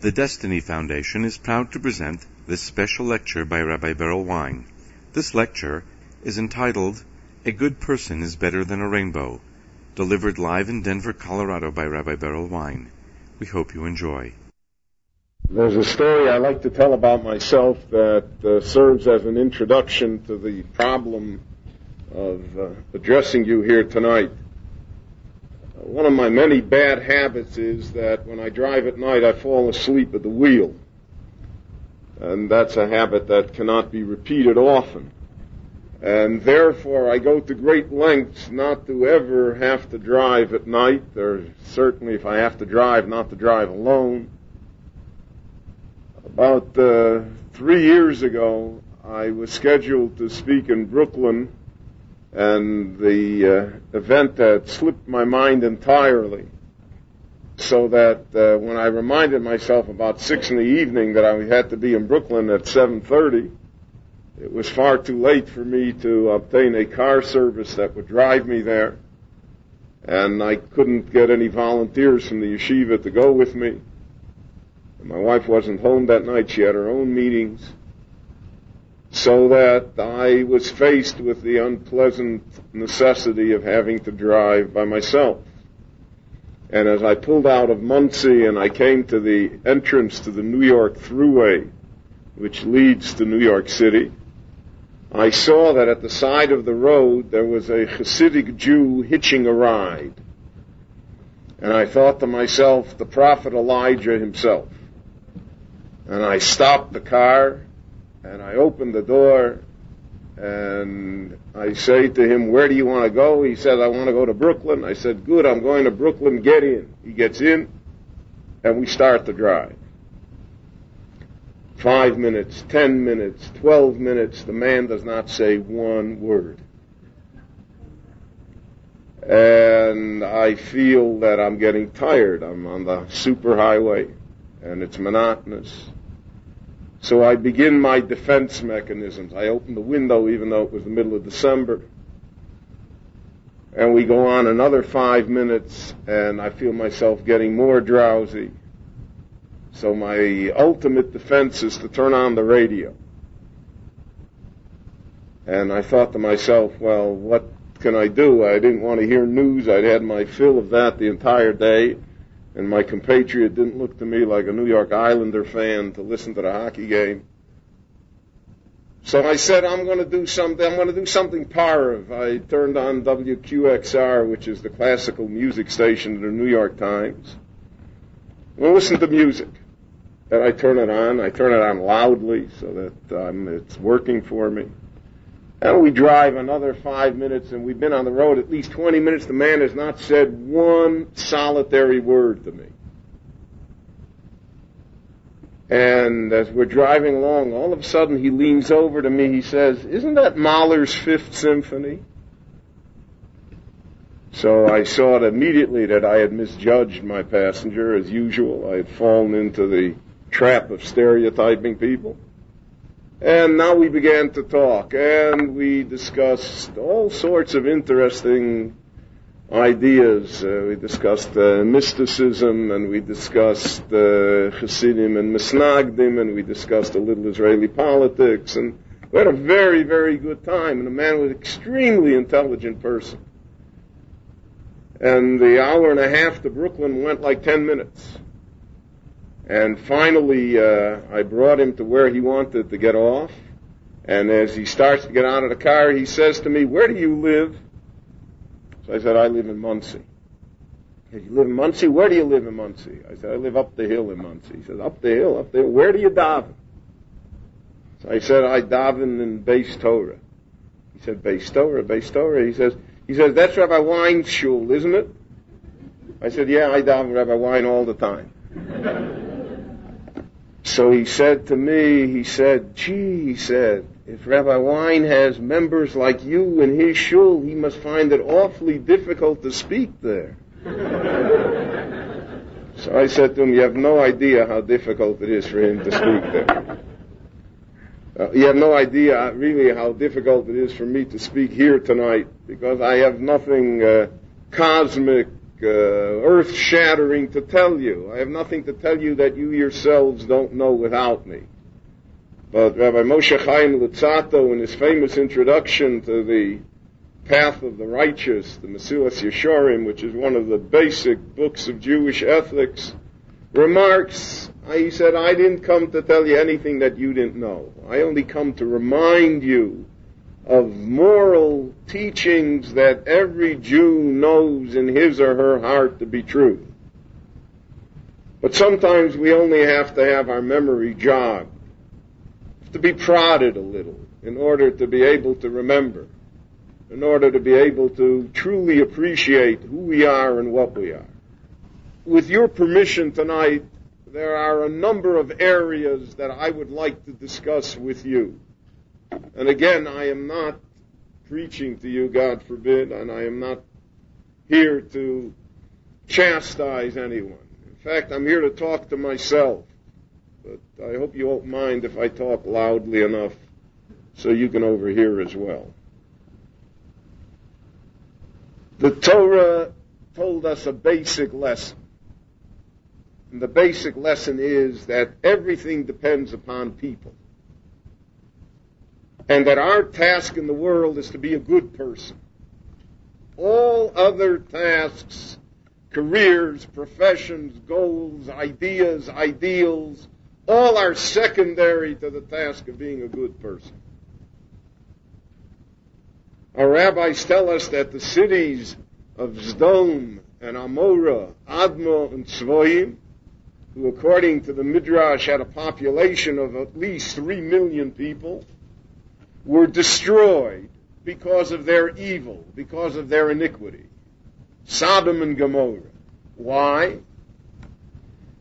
The Destiny Foundation is proud to present this special lecture by Rabbi Berel Wein. This lecture is entitled A Good Person is Better Than a Rainbow, delivered live in Denver, Colorado by Rabbi Berel Wein. We hope you enjoy. There's a story I like to tell about myself that uh, serves as an introduction to the problem of uh, addressing you here tonight. One of my many bad habits is that when I drive at night, I fall asleep at the wheel. And that's a habit that cannot be repeated often. And therefore, I go to great lengths not to ever have to drive at night, or certainly if I have to drive, not to drive alone about uh, three years ago, I was scheduled to speak in Brooklyn, and the uh, event had slipped my mind entirely. So that uh, when I reminded myself about six in the evening that I had to be in Brooklyn at 7:30, it was far too late for me to obtain a car service that would drive me there, and I couldn't get any volunteers from the yeshiva to go with me. My wife wasn't home that night. She had her own meetings. So that I was faced with the unpleasant necessity of having to drive by myself. And as I pulled out of Monsey and I came to the entrance to the New York Thruway, which leads to New York City, I saw that at the side of the road there was a Hasidic Jew hitching a ride. And I thought to myself, the prophet Elijah himself. And I stopped the car and I open the door and I say to him, where do you want to go? He said, I want to go to Brooklyn. I said, good, I'm going to Brooklyn, get in. He gets in and we start the drive. Five minutes, ten minutes, twelve minutes, the man does not say one word. And I feel that I'm getting tired. I'm on the superhighway and it's monotonous. So I begin my defense mechanisms. I open the window even though it was the middle of December. And we go on another five minutes and I feel myself getting more drowsy. So my ultimate defense is to turn on the radio. And I thought to myself, well, what can I do? I didn't want to hear news. I'd had my fill of that the entire day and my compatriot didn't look to me like a New York Islander fan to listen to the hockey game. So I said, I'm going to do something, I'm going to do something parve. I turned on WQXR, which is the classical music station of the New York Times. And listen to music. And I turn it on. I turn it on loudly so that um, it's working for me. And we drive another five minutes, and we've been on the road at least 20 minutes. The man has not said one solitary word to me. And as we're driving along, all of a sudden he leans over to me. He says, Isn't that Mahler's Fifth Symphony? So I saw it immediately that I had misjudged my passenger as usual. I had fallen into the trap of stereotyping people. And now we began to talk, and we discussed all sorts of interesting ideas. Uh, we discussed uh, mysticism, and we discussed uh, Hasidim and Misnagdim, and we discussed a little Israeli politics, and we had a very, very good time. And the man was an extremely intelligent person. And the hour and a half to Brooklyn went like ten minutes. And finally, uh, I brought him to where he wanted to get off. And as he starts to get out of the car, he says to me, where do you live? So I said, I live in Monsey. He said, you live in Monsey? Where do you live in Monsey? I said, I live up the hill in Monsey. He said, up the hill, up the hill. Where do you daven? So I said, I daven in Beis Torah. He said, Beis Torah, Beis Torah. He says, he says, that's Rabbi Wein's shul, isn't it? I said, yeah, I daven Rabbi Wein all the time. So he said to me, he said, gee, he said, if Rabbi Wein has members like you in his shul, he must find it awfully difficult to speak there. so I said to him, you have no idea how difficult it is for him to speak there. Uh, you have no idea really how difficult it is for me to speak here tonight because I have nothing uh, cosmic uh, earth shattering to tell you. I have nothing to tell you that you yourselves don't know without me. But Rabbi Moshe Chaim Luzzatto, in his famous introduction to the Path of the Righteous, the Mesilas Yesharim, which is one of the basic books of Jewish ethics, remarks, he said, I didn't come to tell you anything that you didn't know. I only come to remind you of moral teachings that every Jew knows in his or her heart to be true. But sometimes we only have to have our memory jogged, to be prodded a little in order to be able to remember, in order to be able to truly appreciate who we are and what we are. With your permission tonight, there are a number of areas that I would like to discuss with you. And again, I am not preaching to you, God forbid, and I am not here to chastise anyone. In fact, I'm here to talk to myself. But I hope you won't mind if I talk loudly enough so you can overhear as well. The Torah told us a basic lesson. And the basic lesson is that everything depends upon people and that our task in the world is to be a good person. All other tasks, careers, professions, goals, ideas, ideals, all are secondary to the task of being a good person. Our rabbis tell us that the cities of Zdom and Amora, Adma, and Tzvoim, who according to the Midrash had a population of at least three million people, were destroyed because of their evil, because of their iniquity. Sodom and Gomorrah. Why?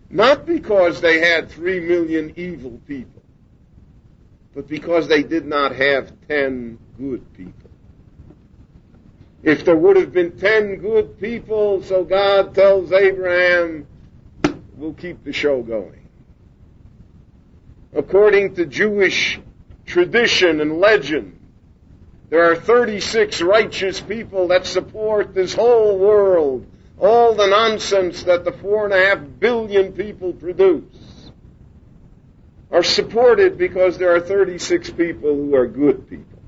Not because they had three million evil people, but because they did not have ten good people. If there would have been ten good people, so God tells Abraham, we'll keep the show going. According to Jewish tradition and legend. There are 36 righteous people that support this whole world. All the nonsense that the four and a half billion people produce are supported because there are 36 people who are good people.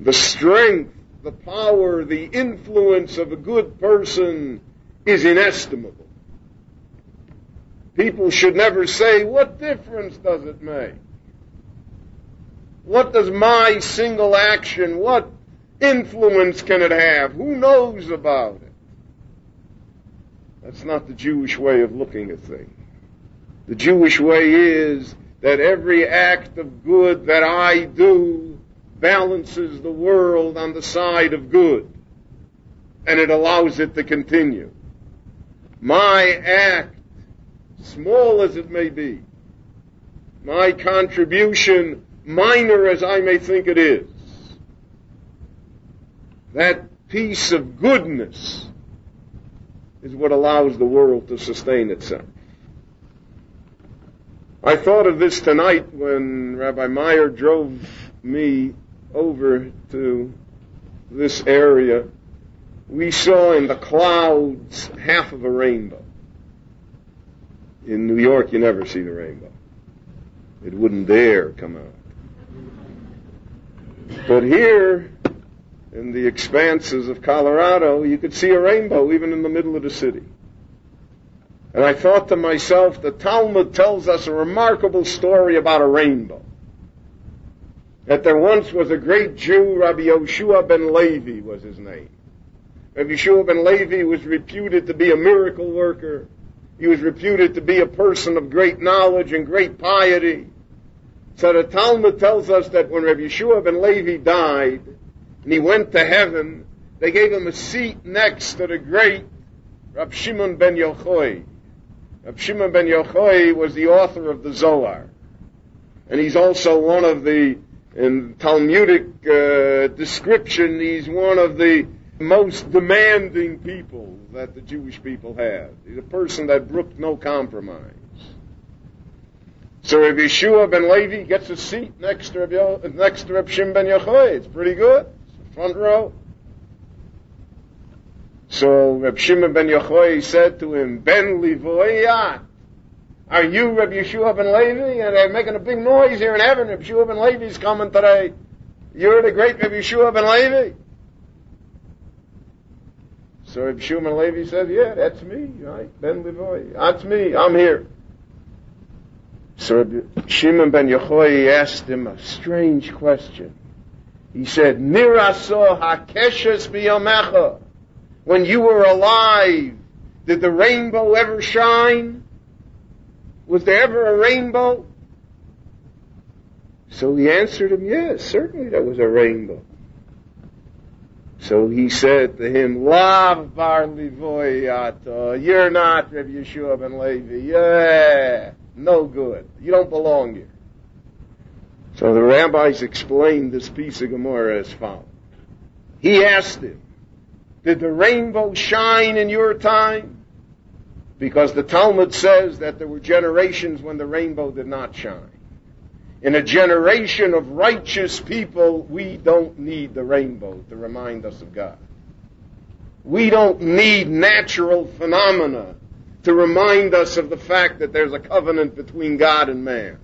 The strength, the power, the influence of a good person is inestimable. People should never say, what difference does it make? What does my single action, what influence can it have? Who knows about it? That's not the Jewish way of looking at things. The Jewish way is that every act of good that I do balances the world on the side of good. And it allows it to continue. My act, small as it may be, my contribution minor as I may think it is, that piece of goodness is what allows the world to sustain itself. I thought of this tonight when Rabbi Meyer drove me over to this area. We saw in the clouds half of a rainbow. In New York, you never see the rainbow. It wouldn't dare come out. But here, in the expanses of Colorado, you could see a rainbow even in the middle of the city. And I thought to myself, the Talmud tells us a remarkable story about a rainbow. That there once was a great Jew, Rabbi Yoshua ben Levi was his name. Rabbi Yoshua ben Levi was reputed to be a miracle worker. He was reputed to be a person of great knowledge and great piety. So the Talmud tells us that when Rabbi Yeshua ben Levi died, and he went to heaven, they gave him a seat next to the great Rab Shimon ben Yochai. Rab Shimon ben Yochai was the author of the Zohar. And he's also one of the, in Talmudic uh, description, he's one of the most demanding people that the Jewish people had. He's a person that brooked no compromise. So Rabbi Yeshua ben Levi gets a seat next to Rabbi, next to Rabbi Shimon ben Yochai. It's pretty good. It's front row. So Reb Shimon ben Yochai said to him, Ben Livoyat, are you Reb Yeshua ben Levi? And they're making a big noise here in heaven. Reb Yeshua ben Levi's coming today. You're the great Reb Yeshua ben Levi. So Reb Yeshua ben Levi said, yeah, that's me, right? Ben Levi. That's me. I'm here. So Shimon ben Yochai asked him a strange question. He said, Niraso hakeshes biyomecha. When you were alive, did the rainbow ever shine? Was there ever a rainbow? So he answered him, yes, certainly there was a rainbow. So he said to him, Lav bar livoyato, you're not Rabbi Yeshua ben Levi. Yeah, no good. You don't belong here. So the rabbis explained this piece of Gemara as follows. He asked him, did the rainbow shine in your time? Because the Talmud says that there were generations when the rainbow did not shine. In a generation of righteous people, we don't need the rainbow to remind us of God. We don't need natural phenomena to remind us of the fact that there's a covenant between God and man.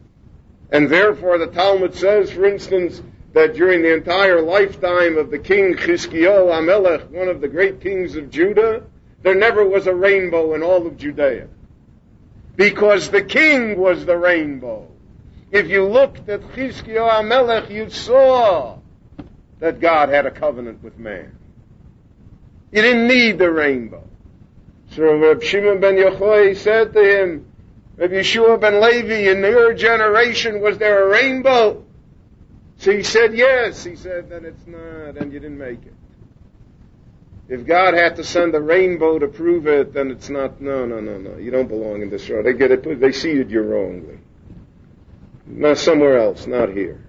And therefore the Talmud says, for instance, that during the entire lifetime of the king Chizkiyahu Amelech, one of the great kings of Judah, there never was a rainbow in all of Judea. Because the king was the rainbow. If you looked at Chizkiyahu Amelech, you saw that God had a covenant with man. You didn't need the rainbow. So Reb Shimon ben Yochai said to him, Reb Yeshua ben Levi, in your generation was there a rainbow? So he said, yes. He said, then it's not, and you didn't make it. If God had to send a rainbow to prove it, then it's not, no, no, no, no. You don't belong in this world. They get it, they seated you wrongly. Not somewhere else, not here.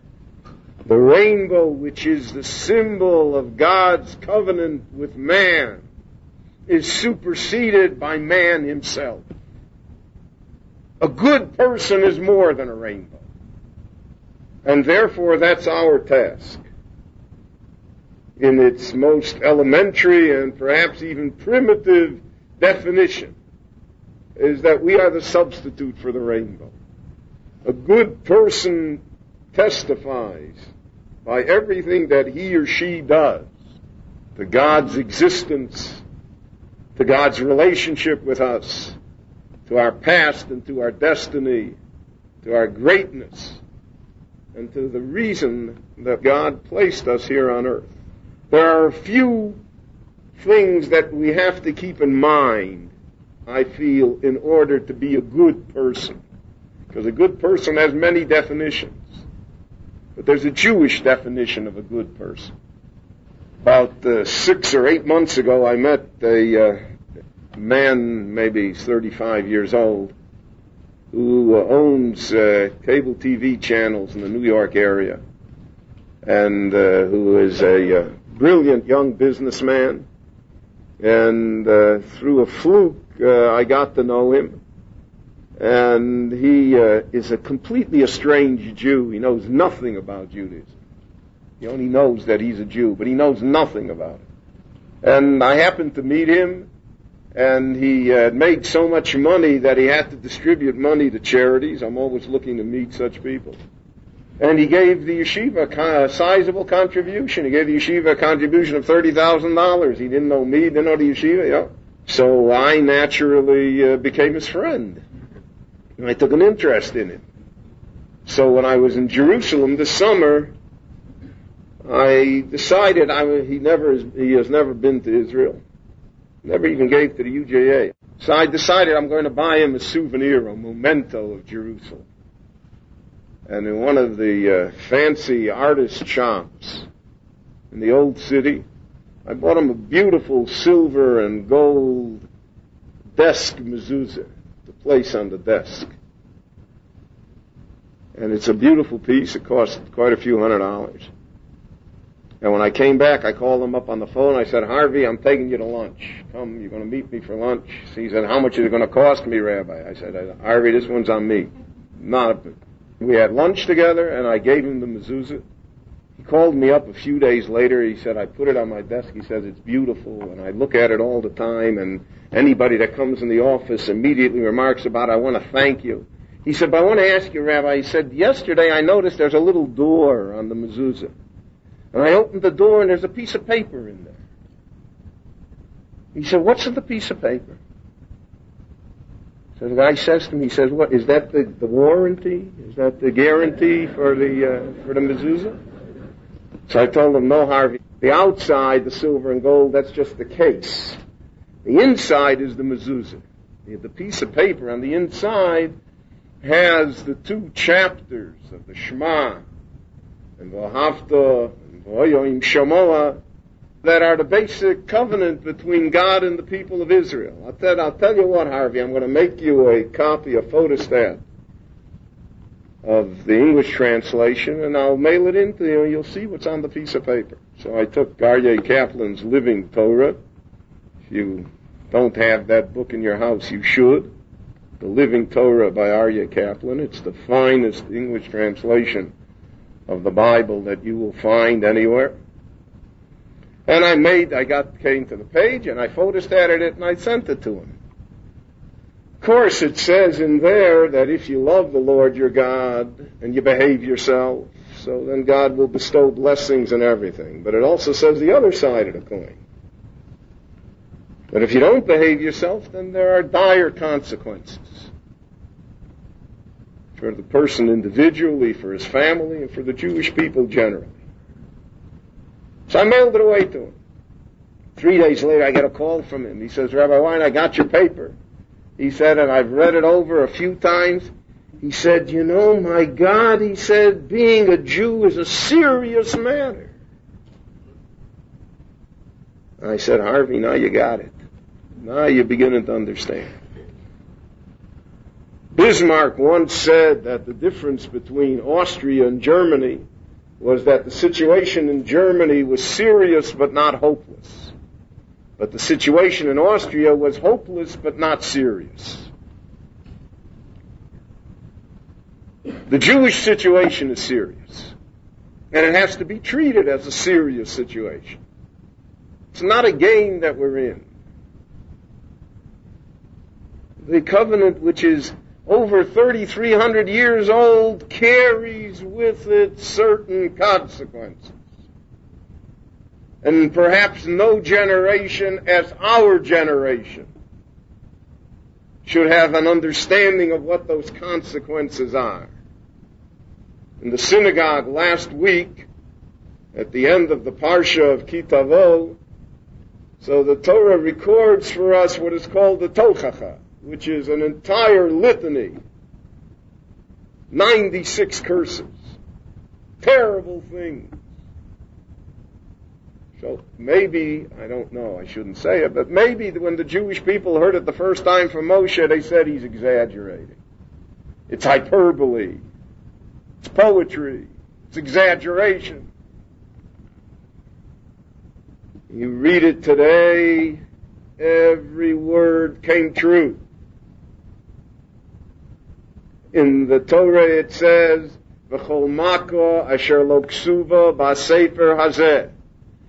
The rainbow, which is the symbol of God's covenant with man, is superseded by man himself. A good person is more than a rainbow. And therefore, that's our task. In its most elementary and perhaps even primitive definition, is that we are the substitute for the rainbow. A good person testifies by everything that he or she does to God's existence, to God's relationship with us, to our past and to our destiny, to our greatness, and to the reason that God placed us here on earth. There are a few things that we have to keep in mind, I feel, in order to be a good person. Because a good person has many definitions. But there's a Jewish definition of a good person. About uh, six or eight months ago, I met a uh, man, maybe 35 years old, who uh, owns uh, cable TV channels in the New York area and uh, who is a uh, brilliant young businessman. And through a fluke, I got to know him. And he is a completely estranged Jew. He knows nothing about Judaism. He only knows that he's a Jew, but he knows nothing about it. And I happened to meet him and he had made so much money that he had to distribute money to charities. I'm always looking to meet such people. And he gave the yeshiva a sizable contribution. He gave the yeshiva a contribution of $30,000. He didn't know me, didn't know the yeshiva. So I naturally uh, became his friend. And I took an interest in him. So when I was in Jerusalem this summer, I decided I, he never he has never been to Israel. Never even gave to the UJA. So I decided I'm going to buy him a souvenir, a memento of Jerusalem. And in one of the uh, fancy artist shops in the old city, I bought him a beautiful silver and gold desk mezuzah to place on the desk. And it's a beautiful piece. It cost quite a few hundred dollars. And when I came back, I called him up on the phone. I said, Harvey, I'm taking you to lunch. Come, you're going to meet me for lunch. He said, how much is it going to cost me, Rabbi? I said, uh, Harvey, this one's on me. Not, we had lunch together and I gave him the mezuzah. He called me up a few days later. He said, I put it on my desk. He says, it's beautiful, and I look at it all the time, and anybody that comes in the office immediately remarks about it. I want to thank you. He said, but I want to ask you, Rabbi, he said, yesterday I noticed there's a little door on the mezuzah. And I opened the door and there's a piece of paper in there. He said, what's in the piece of paper? So the guy says to me, he says, what, is that the, the warranty? Is that the guarantee for the, uh, for the mezuzah? So I told him, no, Harvey, the outside, the silver and gold, that's just the case. The inside is the mezuzah. The piece of paper on the inside has the two chapters of the Shema and the and That are the basic covenant between God and the people of Israel. I said, I'll tell you what, Harvey, I'm going to make you a copy, a photostat of the English translation, and I'll mail it in to you, and you'll see what's on the piece of paper. So I took Aryeh Kaplan's Living Torah. If you don't have that book in your house, you should. The Living Torah by Aryeh Kaplan. It's the finest English translation of the Bible that you will find anywhere. And I made, I got, came to the page and I photostated it and I sent it to him. Of course, it says in there that if you love the Lord your God and you behave yourself, so then God will bestow blessings and everything. But it also says the other side of the coin. That if you don't behave yourself, then there are dire consequences for the person individually, for his family, and for the Jewish people generally. So I mailed it away to him. Three days later, I get a call from him. He says, Rabbi Wein, I got your paper. He said, and I've read it over a few times. He said, you know, my God, he said, being a Jew is a serious matter. I said, Harvey, now you got it. Now you're beginning to understand. Bismarck once said that the difference between Austria and Germany was that the situation in Germany was serious but not hopeless. But the situation in Austria was hopeless but not serious. The Jewish situation is serious. And it has to be treated as a serious situation. It's not a game that we're in. The covenant which is over 3,300 years old carries with it certain consequences. And perhaps no generation as our generation should have an understanding of what those consequences are. In the synagogue last week, at the end of the Parsha of Ki Tavo, so the Torah records for us what is called the Tochacha which is an entire litany, 96 curses, terrible things. So maybe, I don't know, I shouldn't say it, but maybe when the Jewish people heard it the first time from Moshe, they said he's exaggerating. It's hyperbole. It's poetry. It's exaggeration. You read it today, every word came true. In the Torah it says, V'chol mako asher lo ksuva ba'sefer hazeh.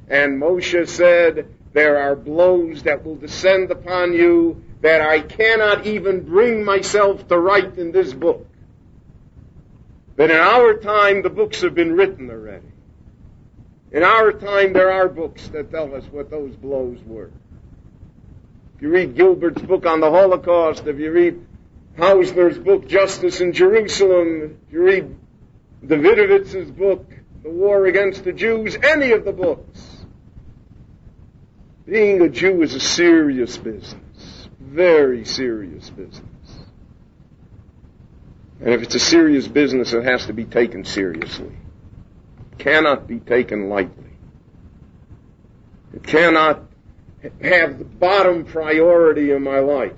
And Moshe said, there are blows that will descend upon you that I cannot even bring myself to write in this book. But in our time, the books have been written already. In our time, there are books that tell us what those blows were. If you read Gilbert's book on the Holocaust, if you read Hausner's book, Justice in Jerusalem, if you read Dawidowicz's book, The War Against the Jews, any of the books. Being a Jew is a serious business. Very serious business. And if it's a serious business, it has to be taken seriously. It cannot be taken lightly. It cannot have the bottom priority in my life.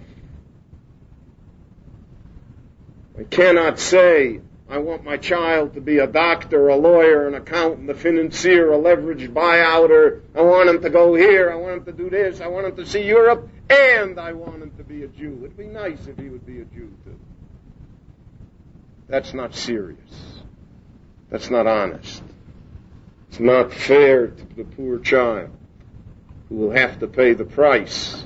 I cannot say, I want my child to be a doctor, a lawyer, an accountant, a financier, a leveraged buyouter. I want him to go here. I want him to do this. I want him to see Europe. And I want him to be a Jew. It'd be nice if he would be a Jew too. That's not serious. That's not honest. It's not fair to the poor child who will have to pay the price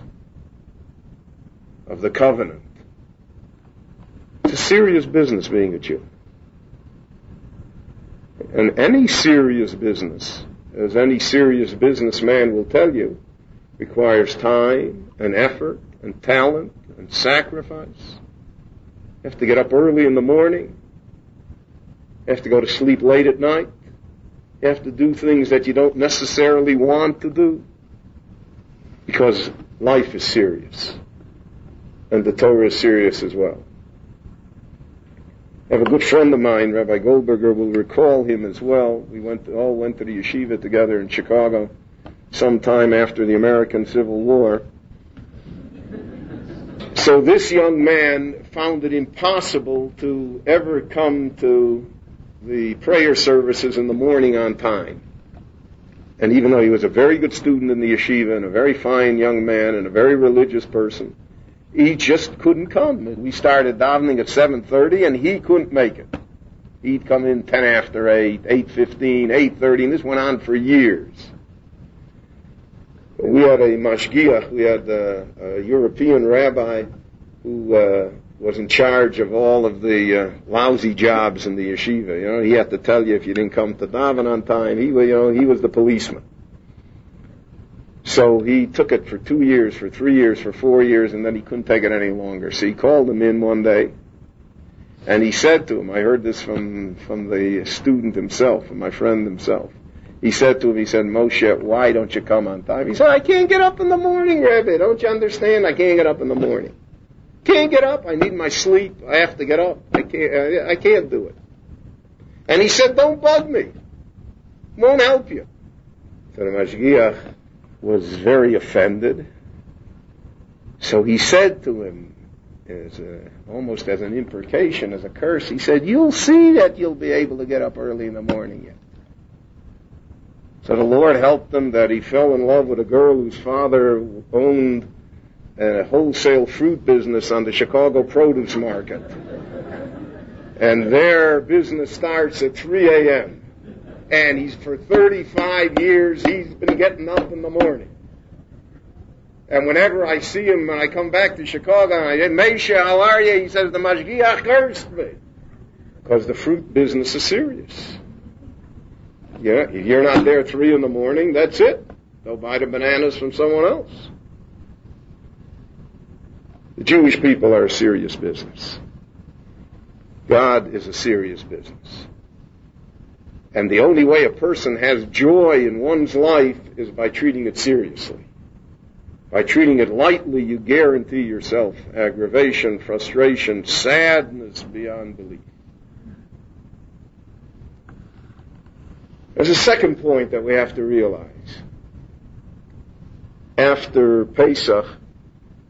of the covenant. It's a serious business being a Jew. And any serious business, as any serious businessman will tell you, requires time and effort and talent and sacrifice. You have to get up early in the morning. You have to go to sleep late at night. You have to do things that you don't necessarily want to do. Because life is serious. And the Torah is serious as well. I have a good friend of mine, Rabbi Goldberger, will recall him as well. We went all went to the yeshiva together in Chicago sometime after the American Civil War. So this young man found it impossible to ever come to the prayer services in the morning on time. And even though he was a very good student in the yeshiva and a very fine young man and a very religious person, he just couldn't come. We started davening at 7.30 and he couldn't make it. He'd come in 10 after 8, 8.15, 8.30, and this went on for years. We had a mashgiach, we had a, a European rabbi who uh, was in charge of all of the uh, lousy jobs in the yeshiva. You know, he had to tell you if you didn't come to daven on time. He, you know, he was the policeman. So he took it for two years, for three years, for four years, and then he couldn't take it any longer. So he called him in one day, and he said to him, I heard this from, from the student himself, from my friend himself. He said to him, he said, Moshe, why don't you come on time? He said, I can't get up in the morning, Rabbi. Don't you understand? I can't get up in the morning. Can't get up. I need my sleep. I have to get up. I can't, I can't do it. And he said, don't bug me. Won't help you. Mashgiach was very offended. So he said to him, as a, almost as an imprecation, as a curse, he said, You'll see that you'll be able to get up early in the morning yet. So the Lord helped him that he fell in love with a girl whose father owned a wholesale fruit business on the Chicago produce market. And their business starts at 3 a.m and he's for 35 years he's been getting up in the morning. And whenever I see him when I come back to Chicago, and I say, Mesha, how are you? He says, the Mashgiach cursed me. Because the fruit business is serious. Yeah, if you're not there three in the morning, that's it. They'll buy the bananas from someone else. The Jewish people are a serious business. God is a serious business. And the only way a person has joy in one's life is by treating it seriously. By treating it lightly, you guarantee yourself aggravation, frustration, sadness beyond belief. There's a second point that we have to realize. After Pesach,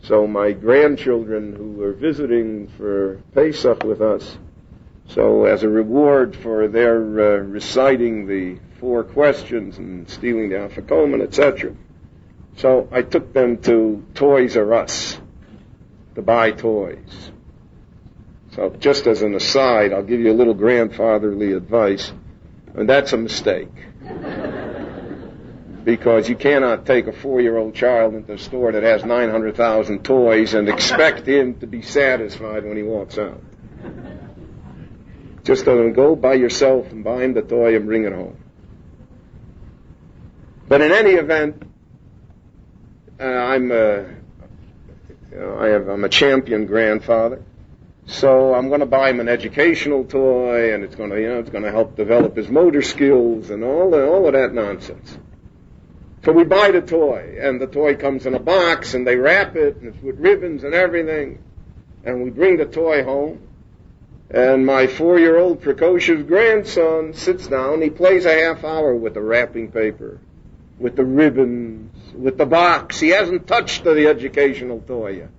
so my grandchildren who were visiting for Pesach with us, so, as a reward for their uh, reciting the four questions and stealing the afikoman, etc., so I took them to Toys R Us to buy toys. So, just as an aside, I'll give you a little grandfatherly advice, and that's a mistake. because you cannot take a four-year-old child into a store that has 900,000 toys and expect him to be satisfied when he walks out. Just let him go by yourself and buy him the toy and bring it home. But in any event, uh, I'm a, you know, I have, I'm a champion grandfather. So I'm going to buy him an educational toy, and it's going to, you know, it's going to help develop his motor skills and all the, all of that nonsense. So we buy the toy, and the toy comes in a box, and they wrap it, and it's with ribbons and everything, and we bring the toy home, and my four-year-old precocious grandson sits down. He plays a half hour with the wrapping paper, with the ribbons, with the box. He hasn't touched the educational toy yet.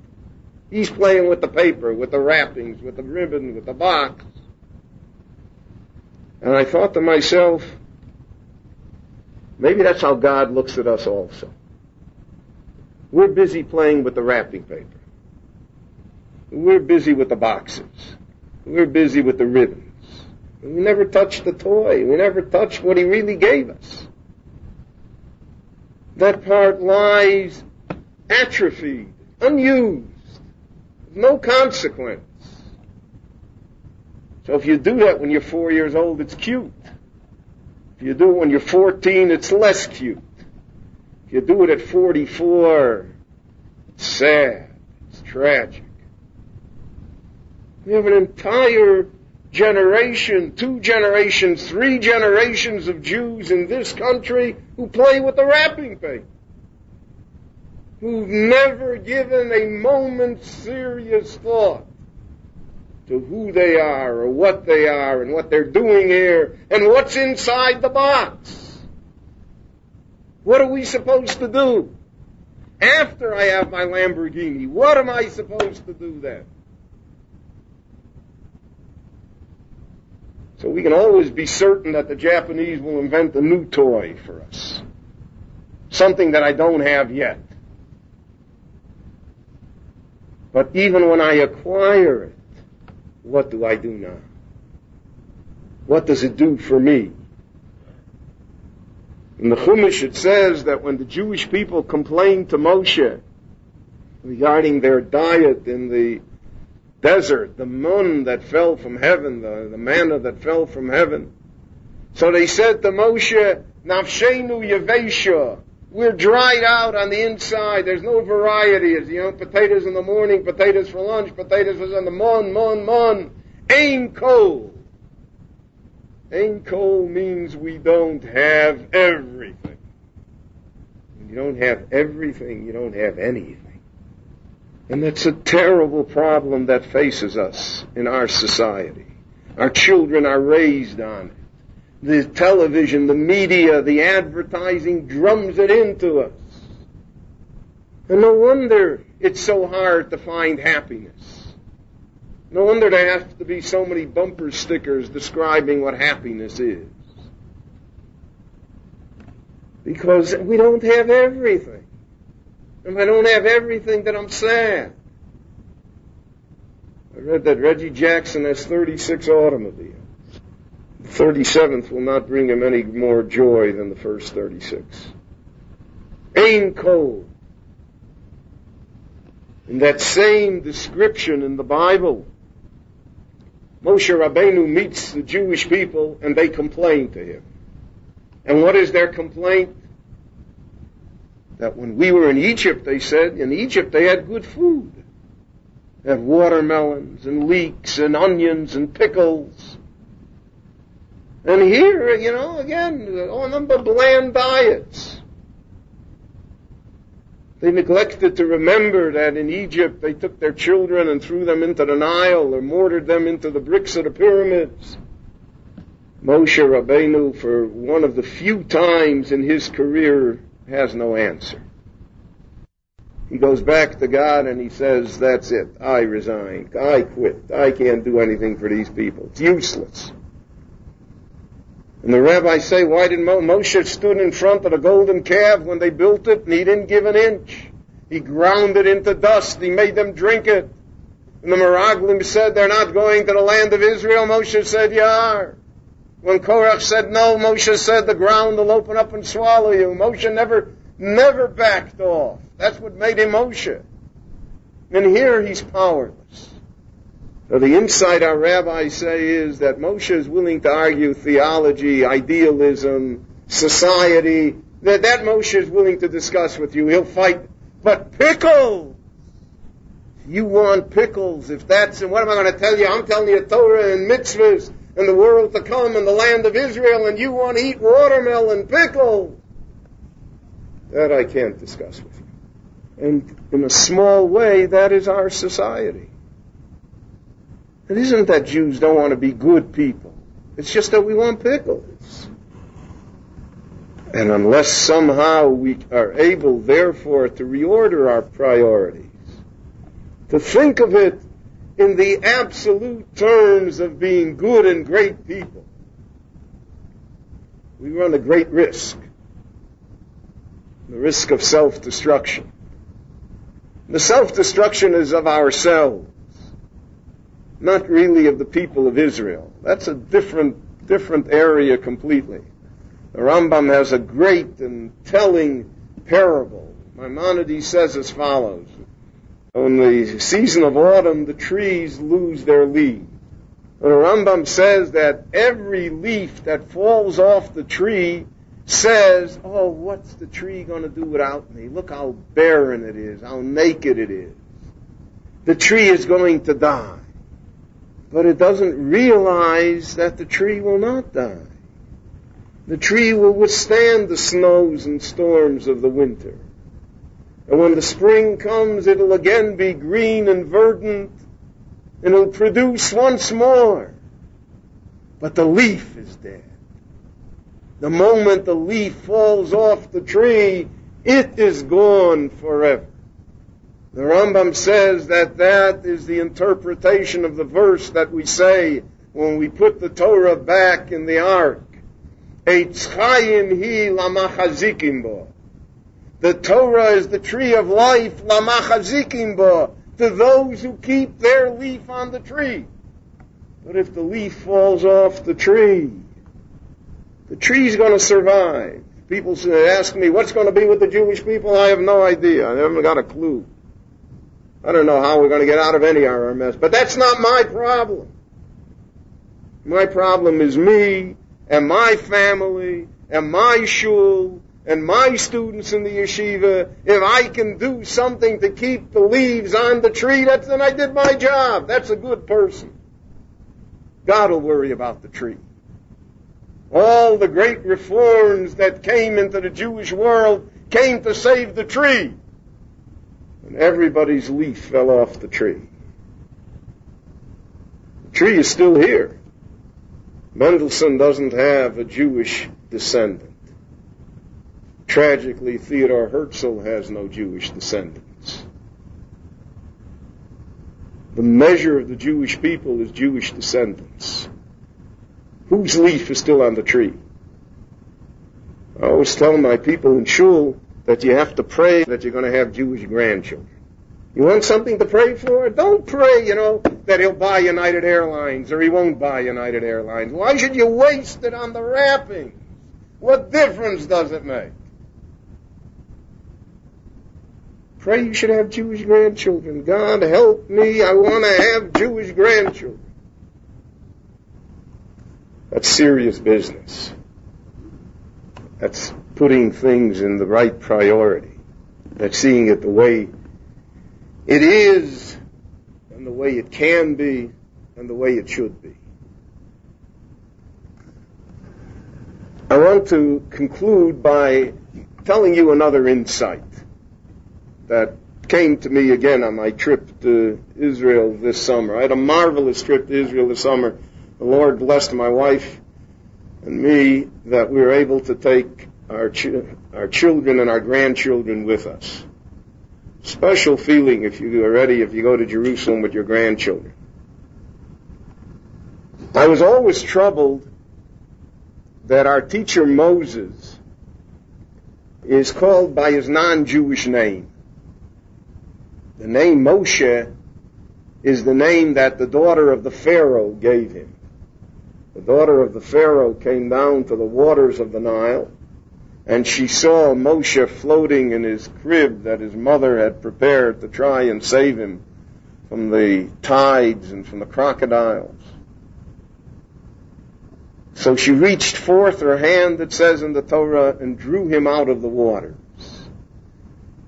He's playing with the paper, with the wrappings, with the ribbon, with the box. And I thought to myself, maybe that's how God looks at us also. We're busy playing with the wrapping paper. We're busy with the boxes. We're busy with the ribbons. We never touched the toy. We never touched what he really gave us. That part lies atrophied, unused, no consequence. So if you do that when you're four years old, it's cute. If you do it when you're 14, it's less cute. If you do it at 44, it's sad. It's tragic. We have an entire generation, two generations, three generations of Jews in this country who play with the wrapping paper. Who've never given a moment's serious thought to who they are or what they are and what they're doing here and what's inside the box. What are we supposed to do? After I have my Lamborghini, what am I supposed to do then? So we can always be certain that the Japanese will invent a new toy for us. Something that I don't have yet. But even when I acquire it, what do I do now? What does it do for me? In the Chumash it says that when the Jewish people complained to Moshe regarding their diet in the desert, the mon that fell from heaven, the, the manna that fell from heaven. So they said to Moshe, Nafshenu Yavesha, we're dried out on the inside. There's no variety. It's, you know, potatoes in the morning, potatoes for lunch, potatoes in the mon, mon, mon. Ain kol. Ain kol means we don't have everything. When you don't have everything, you don't have anything. And that's a terrible problem that faces us in our society. Our children are raised on it. The television, the media, the advertising drums it into us. And no wonder it's so hard to find happiness. No wonder there have to be so many bumper stickers describing what happiness is. Because we don't have everything. If I don't have everything, then I'm sad. I read that Reggie Jackson has 36 automobiles. The 37th will not bring him any more joy than the first 36. Ain Kol. In that same description in the Bible, Moshe Rabbeinu meets the Jewish people and they complain to him. And what is their complaint? That when we were in Egypt, they said, in Egypt they had good food. They had watermelons and leeks and onions and pickles. And here, you know, again, all number bland diets. They neglected to remember that in Egypt they took their children and threw them into the Nile or mortared them into the bricks of the pyramids. Moshe Rabbeinu, for one of the few times in his career, has no answer. He goes back to God and he says, that's it. I resign. I quit. I can't do anything for these people. It's useless. And the rabbis say, why did Mo- Moshe stood in front of the golden calf when they built it and he didn't give an inch? He ground it into dust. He made them drink it. And the Meraglim said they're not going to the land of Israel. Moshe said, you are. When Korach said no, Moshe said the ground will open up and swallow you. Moshe never, never backed off. That's what made him Moshe. And here he's powerless. So the insight our rabbis say is that Moshe is willing to argue theology, idealism, society. That, that Moshe is willing to discuss with you. He'll fight. But pickles! You want pickles. If that's, and what am I going to tell you? I'm telling you Torah and mitzvahs and the world to come and the land of Israel and you want to eat watermelon pickle. That I can't discuss with you. And in a small way, that is our society. It isn't that Jews don't want to be good people. It's just that we want pickles. And unless somehow we are able, therefore, to reorder our priorities, to think of it in the absolute terms of being good and great people, we run a great risk. The risk of self-destruction. The self-destruction is of ourselves. not really of the people of Israel. That's a different, different area completely. The Rambam has a great and telling parable. Maimonides says as follows. In the season of autumn, the trees lose their leaves. And the Rambam says that every leaf that falls off the tree says, oh, what's the tree going to do without me? Look how barren it is, how naked it is. The tree is going to die. But it doesn't realize that the tree will not die. The tree will withstand the snows and storms of the winter. And when the spring comes, it'll again be green and verdant, and it'll produce once more. But the leaf is dead. The moment the leaf falls off the tree, it is gone forever. The Rambam says that that is the interpretation of the verse that we say when we put the Torah back in the ark. Eitz Chaim hi lamachazikim bo. The Torah is the tree of life, lamachazikim bo, to those who keep their leaf on the tree. But if the leaf falls off the tree, the tree's going to survive. People ask me, what's going to be with the Jewish people? I have no idea. I haven't got a clue. I don't know how we're going to get out of any of our mess. But that's not my problem. My problem is me and my family and my shul and my students in the yeshiva. If I can do something to keep the leaves on the tree, that's, then I did my job. That's a good person. God will worry about the tree all the great reforms that came into the Jewish world came to save the tree. And everybody's leaf fell off the tree. The tree is still here. Mendelssohn doesn't have a Jewish descendant. Tragically, Theodore Herzl has no Jewish descendants. The measure of the Jewish people is Jewish descendants. Whose leaf is still on the tree? I always tell my people in shul that you have to pray that you're going to have Jewish grandchildren. You want something to pray for? Don't pray, you know, that he'll buy United Airlines or he won't buy United Airlines. Why should you waste it on the wrappings? What difference does it make? Pray you should have Jewish grandchildren. God help me, I want to have Jewish grandchildren. That's serious business. That's putting things in the right priority. That's seeing it the way it is and the way it can be and the way it should be. I want to conclude by telling you another insight that came to me again on my trip to Israel this summer. I had a marvelous trip to Israel this summer the Lord blessed my wife and me that we were able to take our, ch- our children and our grandchildren with us. Special feeling if you are ready, if you go to Jerusalem with your grandchildren. I was always troubled that our teacher Moses is called by his non-Jewish name. The name Moshe is the name that the daughter of the Pharaoh gave him the daughter of the Pharaoh came down to the waters of the Nile, and she saw Moshe floating in his crib that his mother had prepared to try and save him from the tides and from the crocodiles. So she reached forth her hand, it says in the Torah, and drew him out of the waters.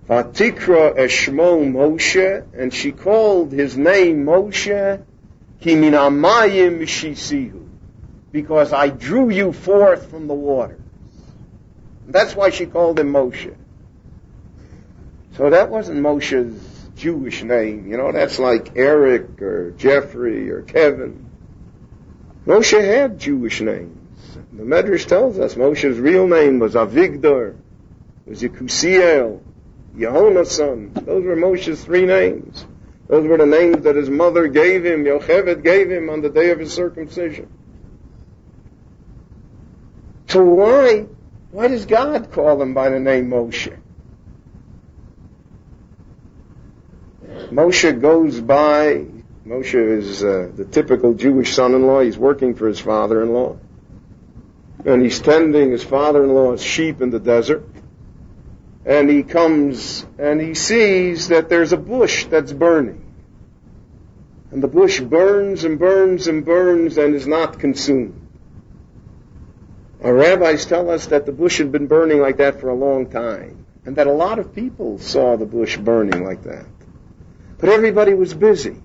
Vatikra Eshmo Moshe, and she called his name Moshe, Kiminamayim Shisihu because I drew you forth from the waters. That's why she called him Moshe. So that wasn't Moshe's Jewish name. You know, that's like Eric or Jeffrey or Kevin. Moshe had Jewish names. The Medrash tells us Moshe's real name was Avigdor, was Yekusiel, Yehonason. Those were Moshe's three names. Those were the names that his mother gave him, Yocheved gave him on the day of his circumcision. So why, why does God call him by the name Moshe? Moshe goes by Moshe is uh, the typical Jewish son-in-law. He's working for his father-in-law. And he's tending his father-in-law's sheep in the desert. And he comes and he sees that there's a bush that's burning. And the bush burns and burns and burns and is not consumed. Our rabbis tell us that the bush had been burning like that for a long time, and that a lot of people saw the bush burning like that. But everybody was busy.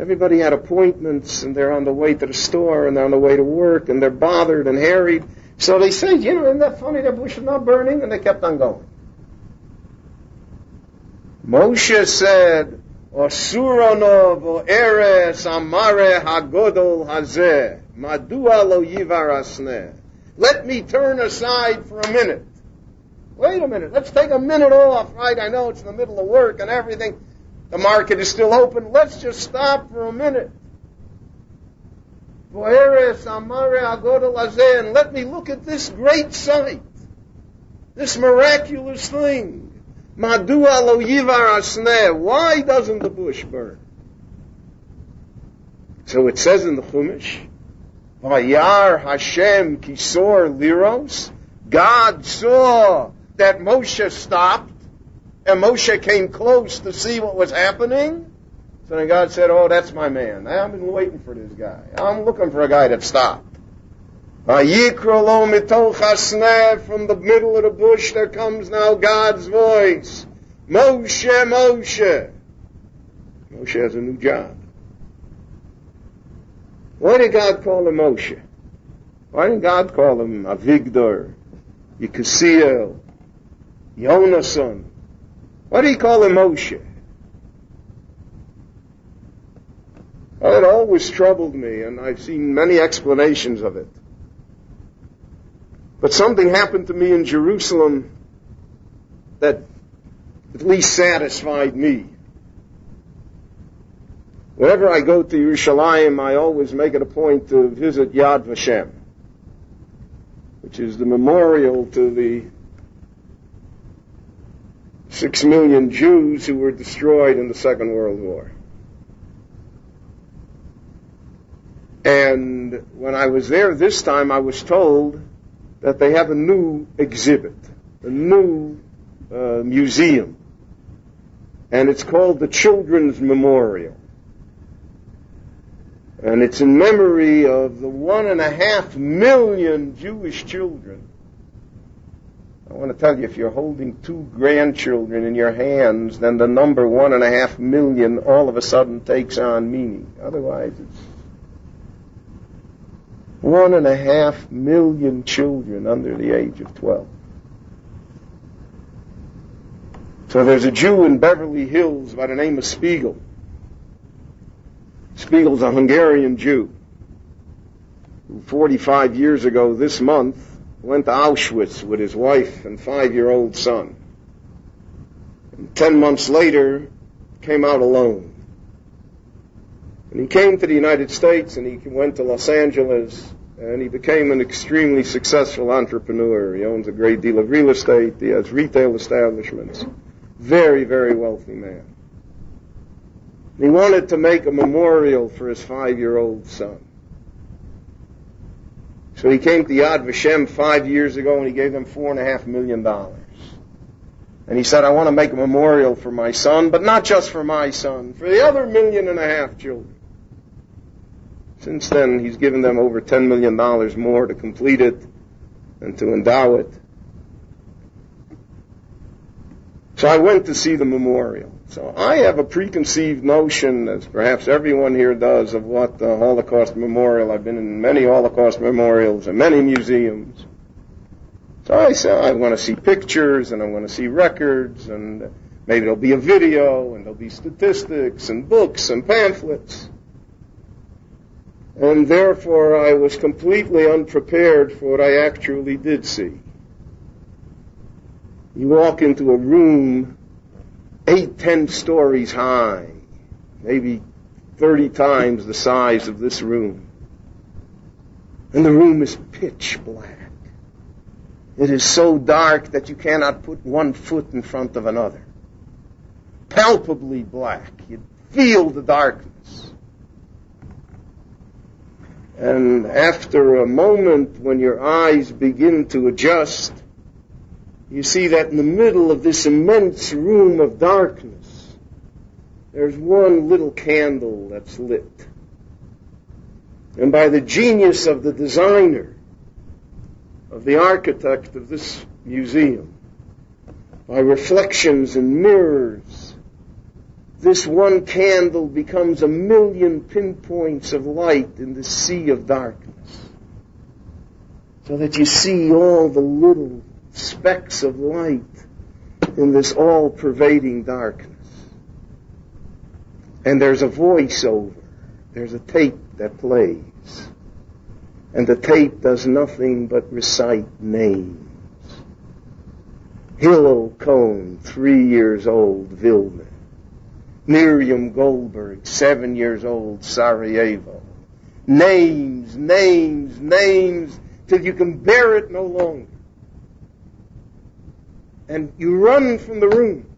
Everybody had appointments, and they're on the way to the store, and they're on the way to work, and they're bothered and harried. So they say, you know, isn't that funny that bush is not burning? And they kept on going. Moshe said, Osurono eres amare hagodol hazeh. Madua lo. Let me turn aside for a minute. Wait a minute. Let's take a minute off, right? I know it's in the middle of work and everything. The market is still open. Let's just stop for a minute. And let me look at this great sight. This miraculous thing. Why doesn't the bush burn? So it says in the Chumash, Vayar Hashem kisor liros. God saw that Moshe stopped, and Moshe came close to see what was happening. So then God said, Oh, that's my man. I've been waiting for this guy. I'm looking for a guy that stopped. From the middle of the bush there comes now God's voice. Moshe, Moshe. Moshe has a new job. Why did God call him Moshe? Why didn't God call him Avigdor, Yekasiel, Yonason? Why did he call him Moshe? Well, it always troubled me, and I've seen many explanations of it. But something happened to me in Jerusalem that at least satisfied me. Whenever I go to Yerushalayim, I always make it a point to visit Yad Vashem, which is the memorial to the six million Jews who were destroyed in the Second World War. And when I was there this time, I was told that they have a new exhibit, a new uh, museum, and it's called the Children's Memorial. And it's in memory of the one and a half million Jewish children. I want to tell you, if you're holding two grandchildren in your hands, then the number one and a half million all of a sudden takes on meaning. Otherwise, it's one and a half million children under the age of 12. So there's a Jew in Beverly Hills by the name of Spiegel. Spiegel's a Hungarian Jew who 45 years ago this month went to Auschwitz with his wife and five-year-old son. And ten months later, came out alone. And he came to the United States and he went to Los Angeles and he became an extremely successful entrepreneur. He owns a great deal of real estate. He has retail establishments. Very, very wealthy man. He wanted to make a memorial for his five-year-old son. So he came to Yad Vashem five years ago and he gave them four and a half million dollars. And he said, I want to make a memorial for my son, but not just for my son, for the other million and a half children. Since then, he's given them over $10 million more to complete it and to endow it. So I went to see the memorial. So I have a preconceived notion, as perhaps everyone here does, of what the Holocaust Memorial. I've been in many Holocaust memorials and many museums. So I said, I want to see pictures and I want to see records and maybe there'll be a video and there'll be statistics and books and pamphlets. And therefore I was completely unprepared for what I actually did see. You walk into a room eight, ten stories high, maybe 30 times the size of this room. And the room is pitch black. It is so dark that you cannot put one foot in front of another. Palpably black. You'd feel the darkness. And after a moment when your eyes begin to adjust, you see that in the middle of this immense room of darkness, there's one little candle that's lit. And by the genius of the designer, of the architect of this museum, by reflections and mirrors, this one candle becomes a million pinpoints of light in the sea of darkness. So that you see all the little specks of light in this all pervading darkness. And there's a voiceover. There's a tape that plays. And the tape does nothing but recite names. Hillel Cohn, three years old, Vilna. Miriam Goldberg, seven years old, Sarajevo. Names, names, names, till you can bear it no longer and you run from the room.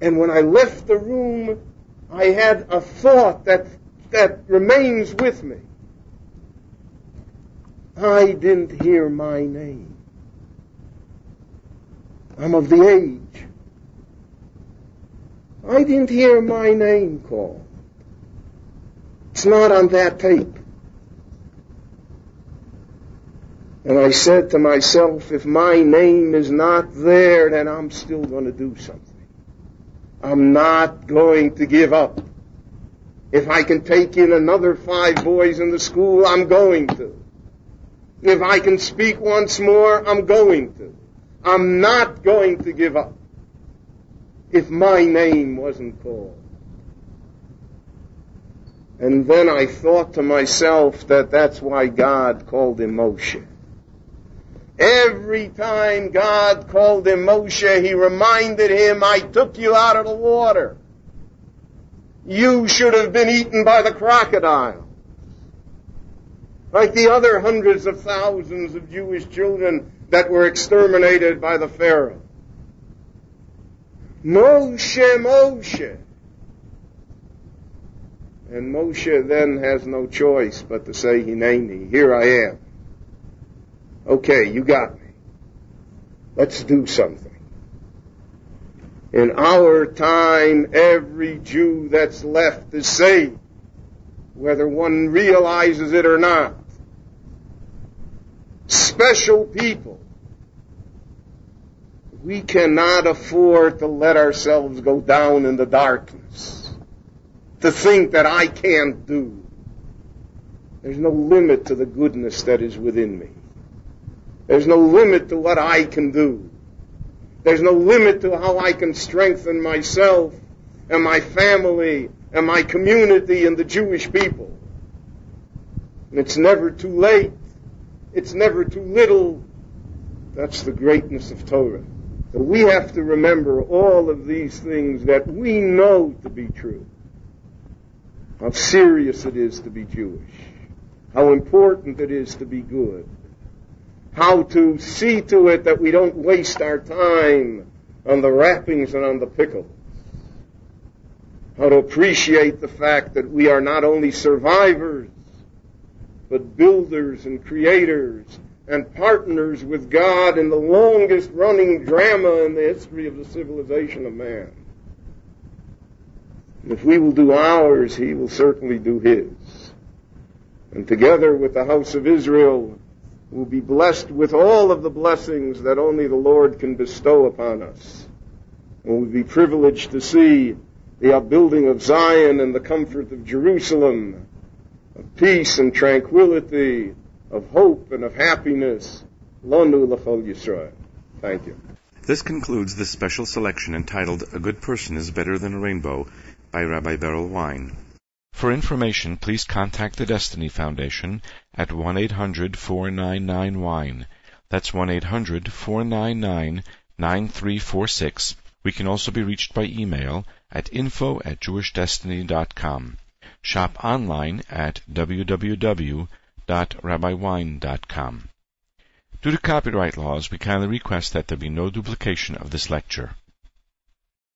And when I left the room, I had a thought that, that remains with me. I didn't hear my name. I'm of the age. I didn't hear my name called. It's not on that tape. And I said to myself, if my name is not there, then I'm still going to do something. I'm not going to give up. If I can take in another five boys in the school, I'm going to. If I can speak once more, I'm going to. I'm not going to give up. If my name wasn't called. And then I thought to myself that that's why God called him Moshe. Every time God called him Moshe, he reminded him, I took you out of the water. You should have been eaten by the crocodile. Like the other hundreds of thousands of Jewish children that were exterminated by the Pharaoh. Moshe, Moshe. And Moshe then has no choice but to say, Hineni, here I am. Okay, you got me. Let's do something. In our time, every Jew that's left is saved, whether one realizes it or not. Special people. We cannot afford to let ourselves go down in the darkness. To think that I can't do. There's no limit to the goodness that is within me. There's no limit to what I can do. There's no limit to how I can strengthen myself and my family and my community and the Jewish people. And it's never too late. It's never too little. That's the greatness of Torah. We have to remember all of these things that we know to be true. How serious it is to be Jewish. How important it is to be good how to see to it that we don't waste our time on the wrappings and on the pickles. How to appreciate the fact that we are not only survivors, but builders and creators and partners with God in the longest running drama in the history of the civilization of man. And if we will do ours, He will certainly do His. And together with the house of Israel, we will be blessed with all of the blessings that only the Lord can bestow upon us. And we'll be privileged to see the upbuilding of Zion and the comfort of Jerusalem, of peace and tranquility, of hope and of happiness. Lonu l'chol Yisrael. Thank you. This concludes this special selection entitled A Good Person is Better Than a Rainbow by Rabbi Berel Wein. For information, please contact the Destiny Foundation at 1-800-499-WINE. That's 1-800-499-9346. We can also be reached by email at info at jewishdestiny.com. Shop online at www.rabbiwein.com. Due to copyright laws, we kindly request that there be no duplication of this lecture.